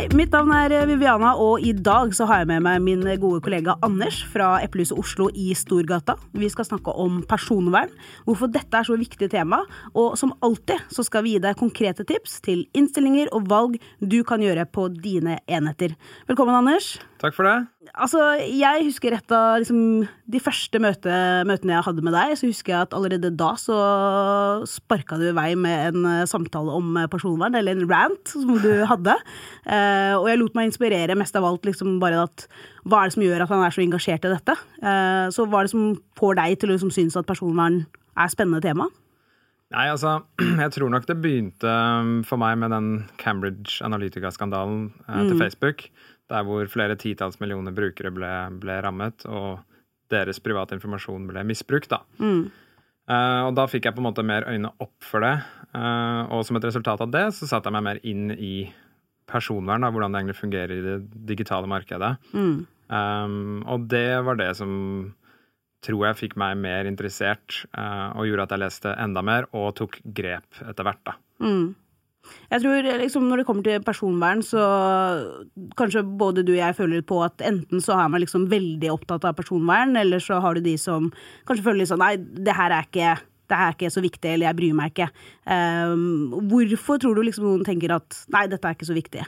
Hei, mitt navn er Viviana, og i dag så har jeg med meg min gode kollega Anders fra Eplehuset Oslo i Storgata. Vi skal snakke om personvern, hvorfor dette er så viktig tema, og som alltid så skal vi gi deg konkrete tips til innstillinger og valg du kan gjøre på dine enheter. Velkommen, Anders. Takk for det. Altså, jeg husker et av liksom, de første møte, møtene jeg hadde med deg, så husker jeg at allerede da så sparka du i vei med en uh, samtale om personvern, eller en rant som du hadde. Eh, og jeg lot meg inspirere mest av alt liksom bare at hva er det som gjør at han er så engasjert i dette? Eh, så hva er det som får deg til å liksom, synes at personvern er spennende tema? Nei, altså, jeg tror nok det begynte for meg med den Cambridge Analytica-skandalen eh, til Facebook der hvor flere titalls millioner brukere ble, ble, rammet, og deres private informasjon ble misbrukt. Da. Mm. Uh, og da fikk jeg på en måte mer øyne opp for det. Uh, og som et resultat av det så satte jeg meg mer inn i personvern, da, hvordan det egentlig fungerer i det digitale markedet. Mm. Um, og det var det som tror jeg fikk meg mer interessert, uh, og gjorde at jeg leste enda mer og tok grep etter hvert. da. Mm. Jeg tror liksom, Når det kommer til personvern, så kanskje både du og jeg føler på at enten så er man liksom veldig opptatt av personvern, eller så har du de som kanskje føler litt sånn Nei, det her er ikke, det her er ikke så viktig, eller jeg bryr meg ikke. Um, hvorfor tror du liksom noen tenker at nei, dette er ikke så viktig?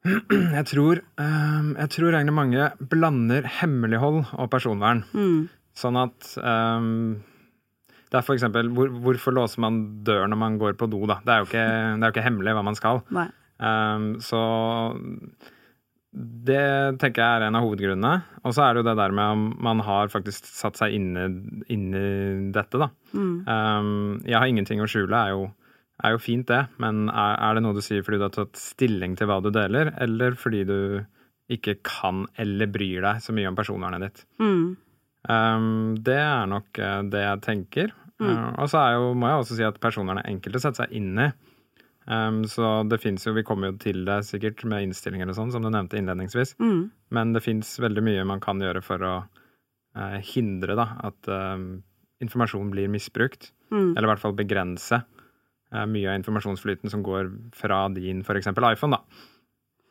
Jeg tror, um, jeg tror egentlig mange blander hemmelighold og personvern. Mm. Sånn at um, det er for eksempel, hvor, Hvorfor låser man dør når man går på do? da? Det er jo ikke, det er jo ikke hemmelig hva man skal. Um, så det tenker jeg er en av hovedgrunnene. Og så er det jo det der med om man har faktisk satt seg inne i dette, da. Mm. Um, jeg har ingenting å skjule, er jo, er jo fint, det. Men er, er, det noe du sier fordi du har tatt stilling til hva du deler, eller fordi du ikke kan eller bryr deg så mye om personvernet ditt? Mm. Um, det er nok uh, det jeg tenker. Mm. Uh, og så jo, må jeg også si at personene er enkelt å sette seg inn i. Um, så det fins jo, vi kommer jo til det sikkert med innstillinger og sånn, som du nevnte innledningsvis. Mm. Men det fins veldig mye man kan gjøre for å uh, hindre da, at um, informasjon blir misbrukt. Mm. Eller i hvert fall begrense uh, mye av informasjonsflyten som går fra din f.eks. iPhone. da.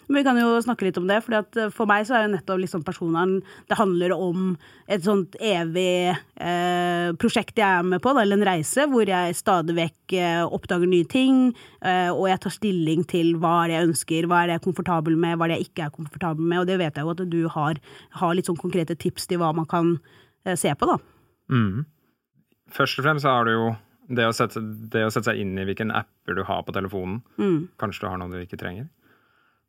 Men vi kan jo snakke litt om det. For for meg så er jo nettopp liksom personvern Det handler om et sånt evig eh, prosjekt jeg er med på, da, eller en reise, hvor jeg stadig vekk eh, oppdager nye ting. Eh, og jeg tar stilling til hva er det jeg ønsker, hva er det jeg er komfortabel med, hva er det jeg ikke er komfortabel med. Og det vet jeg jo at du har, har litt sånn konkrete tips til hva man kan eh, se på, da. Mm. Først og fremst så har du jo det å, sette, det å sette, seg inn i hvilken apper du har på telefonen. Mm. Kanskje du har noe du ikke trenger.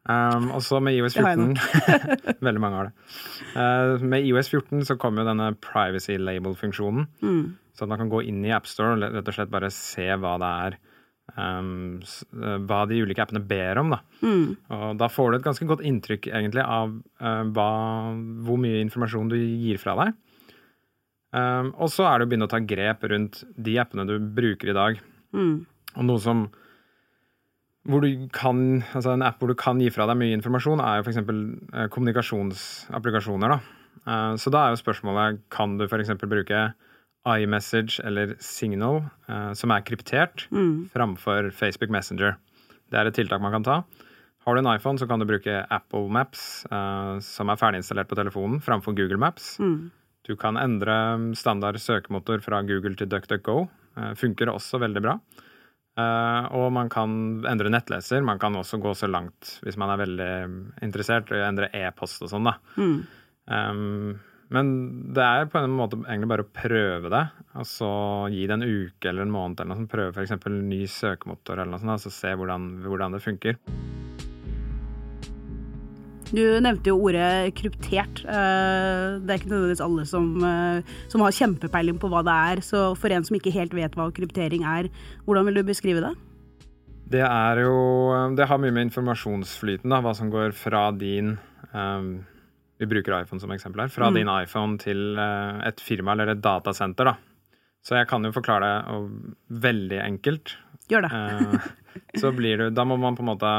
Um, og så med IOS 14 Veldig mange har det. Uh, med IOS 14 så kommer jo denne privacy label-funksjonen. Mm. Så at man kan gå inn i AppStore og rett og slett bare se hva det er um, Hva de ulike appene ber om. Da. Mm. Og da får du et ganske godt inntrykk egentlig av uh, hva, hvor mye informasjon du gir fra deg. Um, og så er det å begynne å ta grep rundt de appene du bruker i dag. Mm. Og noe som hvor du kan, altså En app hvor du kan gi fra deg mye informasjon, er jo f.eks. Eh, kommunikasjonsapplikasjoner. da. Eh, så da er jo spørsmålet kan du f.eks. bruke iMessage eller Signal, eh, som er kryptert, mm. framfor Facebook Messenger. Det er et tiltak man kan ta. Har du en iPhone, så kan du bruke Apple Maps, som er ferdiginstallert på telefonen, framfor Google Maps. Mm. Du kan endre standard søkemotor fra Google til DuckDuckGo. Funker også veldig bra. Uh, og man kan endre nettleser. Man kan også gå så langt, hvis man er veldig interessert, og endre e-post og sånn, da. Mm. Um, men det er på en måte egentlig bare å prøve det. Og så gi det en uke eller en måned eller noe sånt. Prøve f.eks. ny søkemotor eller noe sånt, og så se hvordan, hvordan det funker. Du nevnte jo ordet kryptert. Eh, det er ikke nødvendigvis alle som, eh, som, har kjempepeiling på hva det er. Så for en som ikke helt vet hva kryptering er, hvordan vil du beskrive det? Det er jo Det har mye med informasjonsflyten, da, hva som går fra din um, Vi bruker iPhone som eksempel her. Fra mm. din iPhone til et firma eller et datasenter, da. Så jeg kan jo forklare det veldig enkelt. Gjør det. Så blir det Da må man på en måte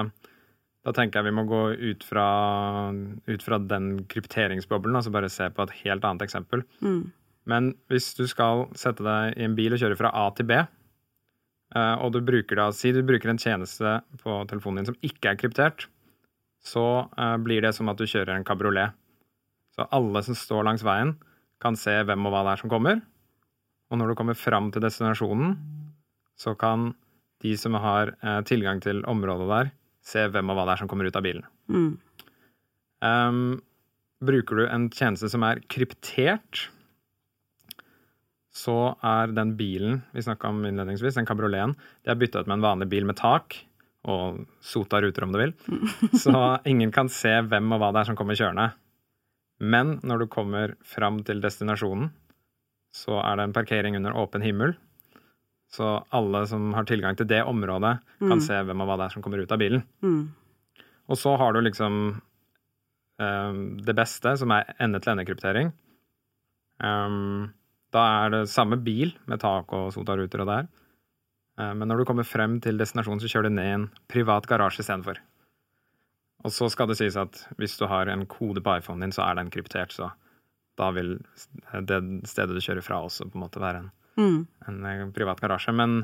Da tenker jeg vi må gå ut fra, ut fra den krypteringsboblen, altså bare se på et helt annet eksempel. Mm. Men hvis du skal sette deg i en bil og kjøre fra A til B, eh, og du bruker da, si du bruker en tjeneste på telefonen din som ikke er kryptert, så eh, blir det som at du kjører en kabriolet. Så alle som står langs veien, kan se hvem og hva det er som kommer. Og når du kommer fram til destinasjonen, så kan de som har eh, tilgang til området der, se hvem og hva det er som kommer ut av bilen. Mm. Um, bruker du en tjeneste som er kryptert, så er den bilen vi snakka om innledningsvis, den kabrioleten, det er bytta ut med en vanlig bil med tak og sota ruter, om du vil. Så ingen kan se hvem og hva det er som kommer kjørende. Men når du kommer fram til destinasjonen, så er det en parkering under åpen himmel. Så alle som har tilgang til det området, kan se hvem og hva det er som kommer ut av bilen. Mm. Og så har du liksom eh, det beste, som er ende-til-ende-kryptering. Um, da er det samme bil med tak og sotaruter og der. Eh, men når du kommer frem til destinasjonen, så kjører du ned i en privat garasje istedenfor. Og så skal det sies at hvis du har en kode på iPhonen din, så er den kryptert, så da vil det stedet du kjører fra, også på en måte være en, Mm. en eh, privat garasje. Men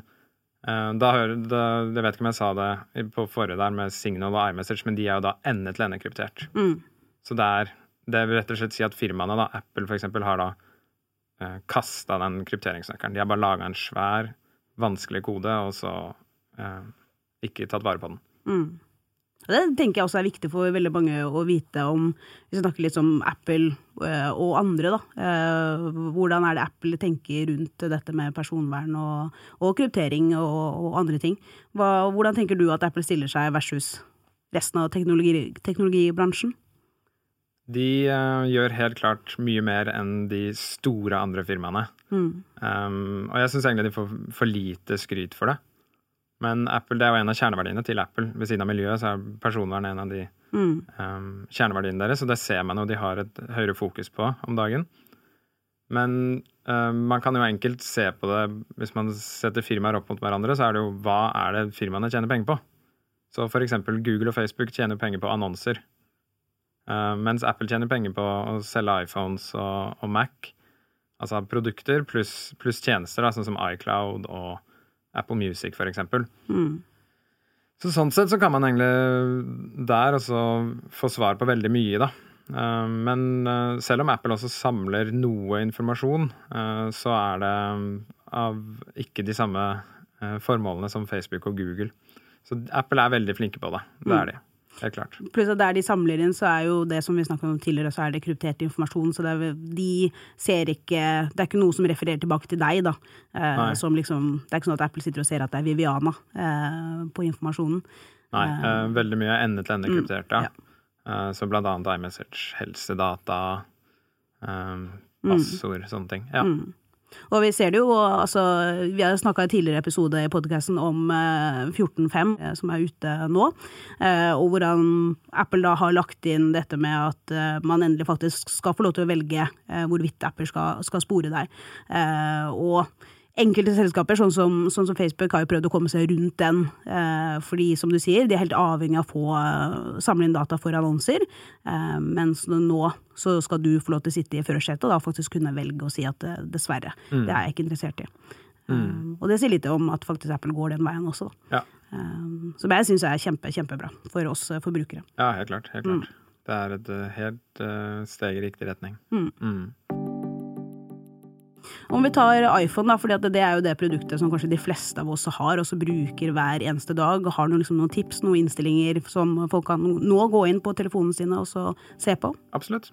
eh, da hører Jeg vet ikke om jeg sa det på forrige der med Signal og iMessage, men de er jo da ende-til-ende-kryptert. Mm. Så det er, det vil rett og slett si at firmaene, da, Apple for eksempel, har da eh, kasta den krypteringsnøkkelen. De har bare laga en svær, vanskelig kode, og så eh, ikke tatt vare på den. Mm. Det tenker jeg også er viktig for veldig mange å vite om, hvis vi snakker litt om Apple eh, og andre, da. Eh, Hvordan er det Apple tenker rundt dette med personvern og, og kryptering og, og andre ting. Hva, hvordan tenker du at Apple stiller seg versus resten av teknologi, teknologibransjen? De uh, gjør helt klart mye mer enn de store andre firmaene. Mm. Um, og jeg syns egentlig de får for lite skryt for det. Men Apple, det er jo en av kjerneverdiene til Apple. Ved siden av miljøet så er personvern en av de Mm. um, kjerneverdiene deres, og det ser man jo de har et høyere fokus på om dagen. Men um, man kan jo enkelt se på det hvis man setter firmaer opp mot hverandre, så er det jo hva er det firmaene tjener penger på? Så for eksempel Google og Facebook tjener penger på annonser. Uh, mens Apple tjener penger på å selge iPhones og, og Mac. Altså produkter pluss plus tjenester, da, sånn som iCloud og Apple Music, eksempel. Mm. Så sånn sett så kan man egentlig der også få svar på veldig mye, da. Eh, Men eh, selv om Apple også samler noe informasjon, eh, så er det av ikke de samme formålene som Facebook og Google. Så Apple er veldig flinke på det. Det er de. Helt klart. Pluss at der de samler inn, så er jo det som vi snakket om tidligere, så er det kryptert informasjon. Så er, de ser ikke Det er ikke noe som refererer tilbake til deg, da. Eh, som liksom, det er ikke sånn at Apple sitter og ser at det er Viviana eh, på informasjonen. Nei, eh, veldig mye ende-til-ende Mm, ja. Eh, så blant annet iMessage, helsedata, passord, passord, sånne ting. Ja. Mm. Og vi ser det jo, altså Vi har snakka i tidligere episode i podkasten om eh, 14.5, eh, som er ute nå. Eh, og hvordan Apple da har lagt inn dette med at eh, man endelig faktisk skal få lov til å velge eh, hvorvidt Apple skal, skal spore deg. Eh, og enkelte selskaper, sånn som, sånn som Facebook, har jo prøvd å komme seg rundt den. Eh, fordi, som du sier, de er helt avhengig av å få eh, samle inn data for annonser. Eh, mens nå så skal du få lov til å sitte i førersetet og da faktisk kunne velge å si at dessverre, dessverre, det er jeg ikke interessert i. Eh, og det sier litt om at faktisk Apple går den veien også. Da. Ja. Um, som jeg syns er kjempe, kjempebra for oss eh, forbrukere. ja, helt klart. Helt klart. Det er et eh, helt uh, steg i riktig retning. Mm. Om vi tar iPhone, da, for det er jo det produktet som kanskje de fleste av oss har, og så bruker hver eneste dag. Har noen, liksom, noen tips, noen innstillinger som folk kan nå gå inn på telefonene sine og så se på? Absolutt.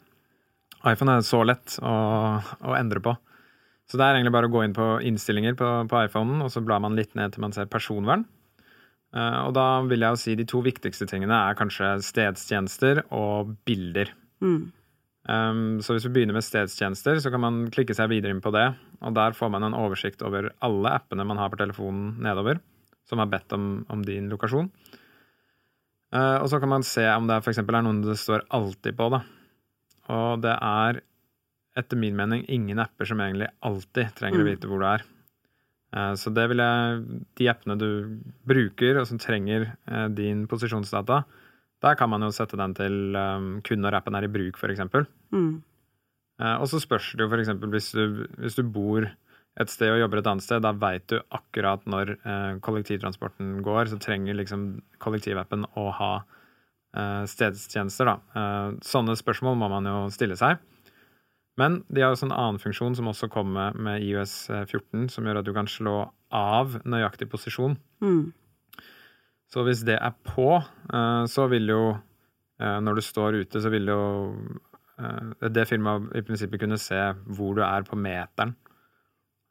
iPhone er så lett å, å endre på. Så det er egentlig bare å gå inn på innstillinger på, på iPhonen, og så blar man litt ned til man ser personvern. Eh, og da vil jeg jo si de to viktigste tingene er kanskje stedstjenester og bilder. Mm. Um, så hvis vi begynner med stedstjenester, så kan man klikke seg videre inn på det. Og der får man en oversikt over alle appene man har på telefonen nedover, som har bedt om, om din lokasjon. Uh, og så kan man se om det f.eks. er noen det står 'alltid' på. da. Og det er etter min mening ingen apper som egentlig alltid trenger å Mm. vite hvor du er. Eh, så det vil jeg De appene du bruker, og som trenger eh, din posisjonsdata, der kan man jo sette den til um, kun når appen er i bruk, f.eks. Mm. Og så spørs det jo f.eks. Hvis, hvis du bor et sted og jobber et annet sted, da veit du akkurat når kollektivtransporten går, så trenger liksom kollektivappen å ha stedstjenester, da. Sånne spørsmål må man jo stille seg. Men de har også en annen funksjon som også kommer med IOS 14, som gjør at du kan slå av nøyaktig posisjon. Mm. Så hvis det er på, eh, så vil jo eh, Når du står ute, så vil jo eh, det firmaet i prinsippet kunne se hvor du er på meteren.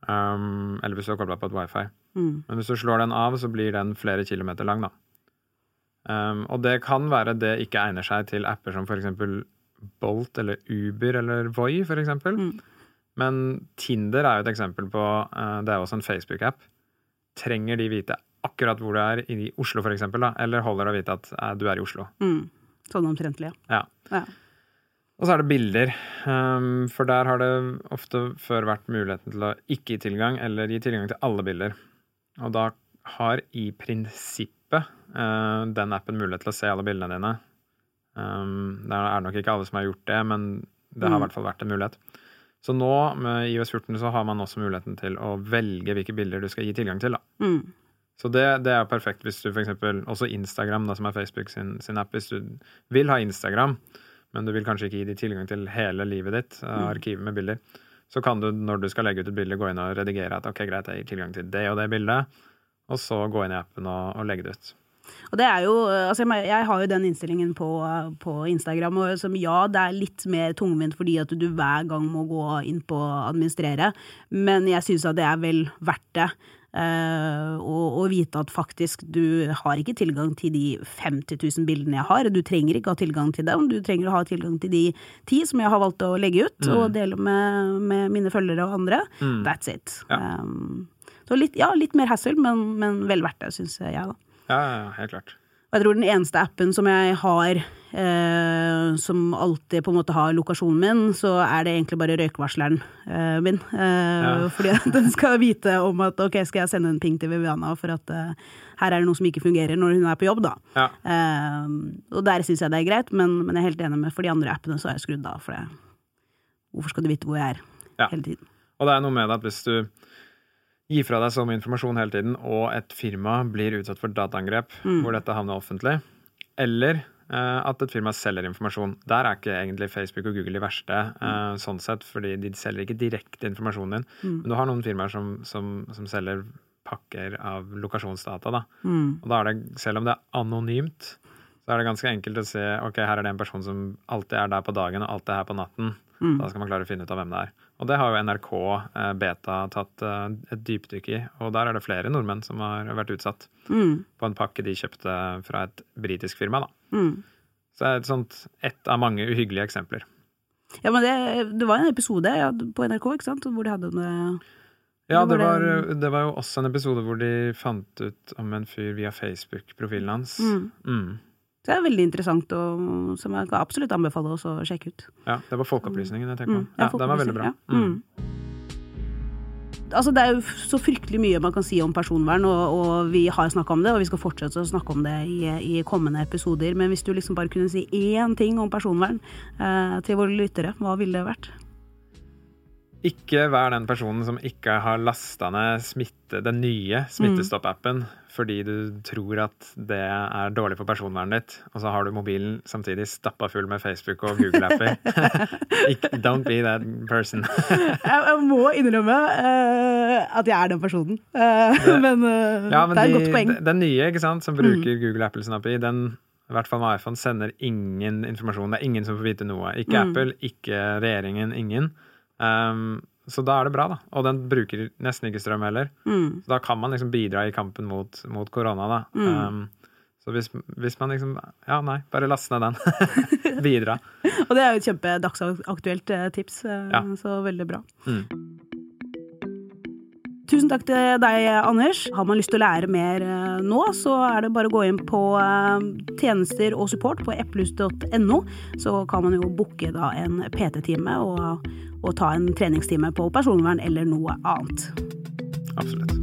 Um, eller hvis du har kobla på et wifi. Mm. Men hvis du slår den av, så blir den flere kilometer lang, da. Um, og det kan være det ikke egner seg til apper som f.eks. Bolt eller Uber eller Voi, eksempel. Mm. Men Tinder er jo et eksempel på Det er også en Facebook-app. Trenger de vite akkurat hvor du er i Oslo, for eksempel, da? Eller holder det å vite at eh, du er i Oslo? Mm. Sånn omtrentlig, ja. ja. Og så er det bilder. Um, for der har det ofte før vært muligheten til å ikke gi tilgang, eller gi tilgang til alle bilder. Og da har i prinsippet uh, den appen mulighet til å se alle bildene dine. Um, det er nok ikke alle som har gjort det, men det har i mm. hvert fall vært en mulighet. Så nå med IOS 14 så har man også muligheten til å velge hvilke bilder du skal gi tilgang til. da. Mm. Så det, det, er perfekt hvis du f.eks. også Instagram, da, som er Facebook sin, sin, app. Hvis du vil ha Instagram, men du vil kanskje ikke gi dem tilgang til hele livet ditt, eh, mm. arkivet med bilder, så kan du når du skal legge ut et bilde, gå inn og redigere at ok, greit, jeg gir tilgang til det og det bildet, og så gå inn i appen og, og legge det ut. Og det er jo, altså jeg har jo den innstillingen på, på, Instagram, og som ja, det er litt mer tungvint fordi at du hver gang må gå inn på administrere, men jeg syns at det er vel verdt det. Uh, og, og, vite at faktisk du har ikke tilgang til de 50 000 bildene jeg har. Du trenger ikke ha tilgang til dem, du trenger å ha tilgang til de ti som jeg har valgt å legge ut mm. og dele med, med, mine følgere og andre. Mm. That's it. Ja. Um, så litt, ja, litt mer hassle, men, men vel verdt det, syns jeg, da. Ja, helt klart. Og jeg tror den eneste appen som jeg har eh, som alltid på en måte har lokasjonen min, så er det egentlig bare røykvarsleren eh, min. Eh, ja. Fordi den skal vite om at ok, skal jeg sende en ping til Viviana for at eh, her er det noe som ikke fungerer når hun er på jobb, da. Ja. Eh, og der syns jeg det er greit, men, men, jeg er helt enig med for de andre appene så er jeg skrudd av. For det. hvorfor skal du vite hvor jeg er ja. hele tiden? Og det er noe med det at hvis du gi fra deg så mye informasjon hele tiden, og et firma blir utsatt for dataangrep mm. hvor dette havner offentlig, eller uh, at et firma selger informasjon. Der er ikke egentlig Facebook og Google de verste, uh, sånn sett, fordi de selger ikke direkte informasjonen din. Mm. Men du har noen firmaer som, som, som selger pakker av lokasjonsdata. Da. Mm. Og da er det, selv om det er anonymt, så er det ganske enkelt å se ok, her er det en person som alltid er der på dagen og alltid er her på natten. Mm. Da skal man klare å finne ut av hvem det er. Og det har jo NRK eh, Beta tatt eh, et dypdykk i. Og der er det flere nordmenn som har vært utsatt mm. på en pakke de kjøpte fra et britisk firma. da. Mm. Så det er et sånt ett av mange uhyggelige eksempler. Ja, men det, det var en episode ja, på NRK ikke sant? hvor de hadde med ja, det var, det var, jo også en episode hvor de fant ut om en fyr via Facebook-profilen hans. Mm. Mm. Det er veldig interessant, og som jeg kan absolutt anbefale oss å sjekke ut. Ja, det var Folkeopplysningen jeg tenker på. Mm, ja, den var veldig bra. Ja. Mm. Altså, det er jo så fryktelig mye man kan si om personvern, og, og vi har snakka om det, og vi skal fortsette å snakke om det i, i, kommende episoder. Men hvis du liksom bare kunne si én ting om personvern eh, til våre lyttere, hva ville det vært? Ikke vær den personen som ikke har lasta ned smitte, den nye Smittestopp-appen fordi du tror at det er dårlig for personvernet ditt, og så har du mobilen samtidig stappa full med Facebook og Google-apper. Don't be that person. jeg, må innrømme uh, at jeg er den personen. Uh, men, uh, ja, men, det er et godt poeng. Den nye ikke sant, som bruker mm. Google Apples API, den i hvert fall med iPhone sender ingen informasjon. Det er ingen som får vite noe. Ikke mm. Apple, ikke regjeringen, ingen. Um, så da er det bra, da. Og den bruker nesten ikke strøm heller. Mm. Så da kan man liksom bidra i kampen mot, mot korona, da. Mm. Um, så hvis, hvis, man liksom Ja, nei, bare last ned den. bidra. og det er jo et kjempedagsaktuelt eh, tips, eh, ja. så veldig bra. Mm. Tusen takk til deg, Anders. Har man lyst til å lære mer eh, nå, så er det bare å gå inn på tjenester og support på eplehus.no. Så kan man jo booke en PT-time og og ta en treningstime på personvern eller noe annet. Absolutt.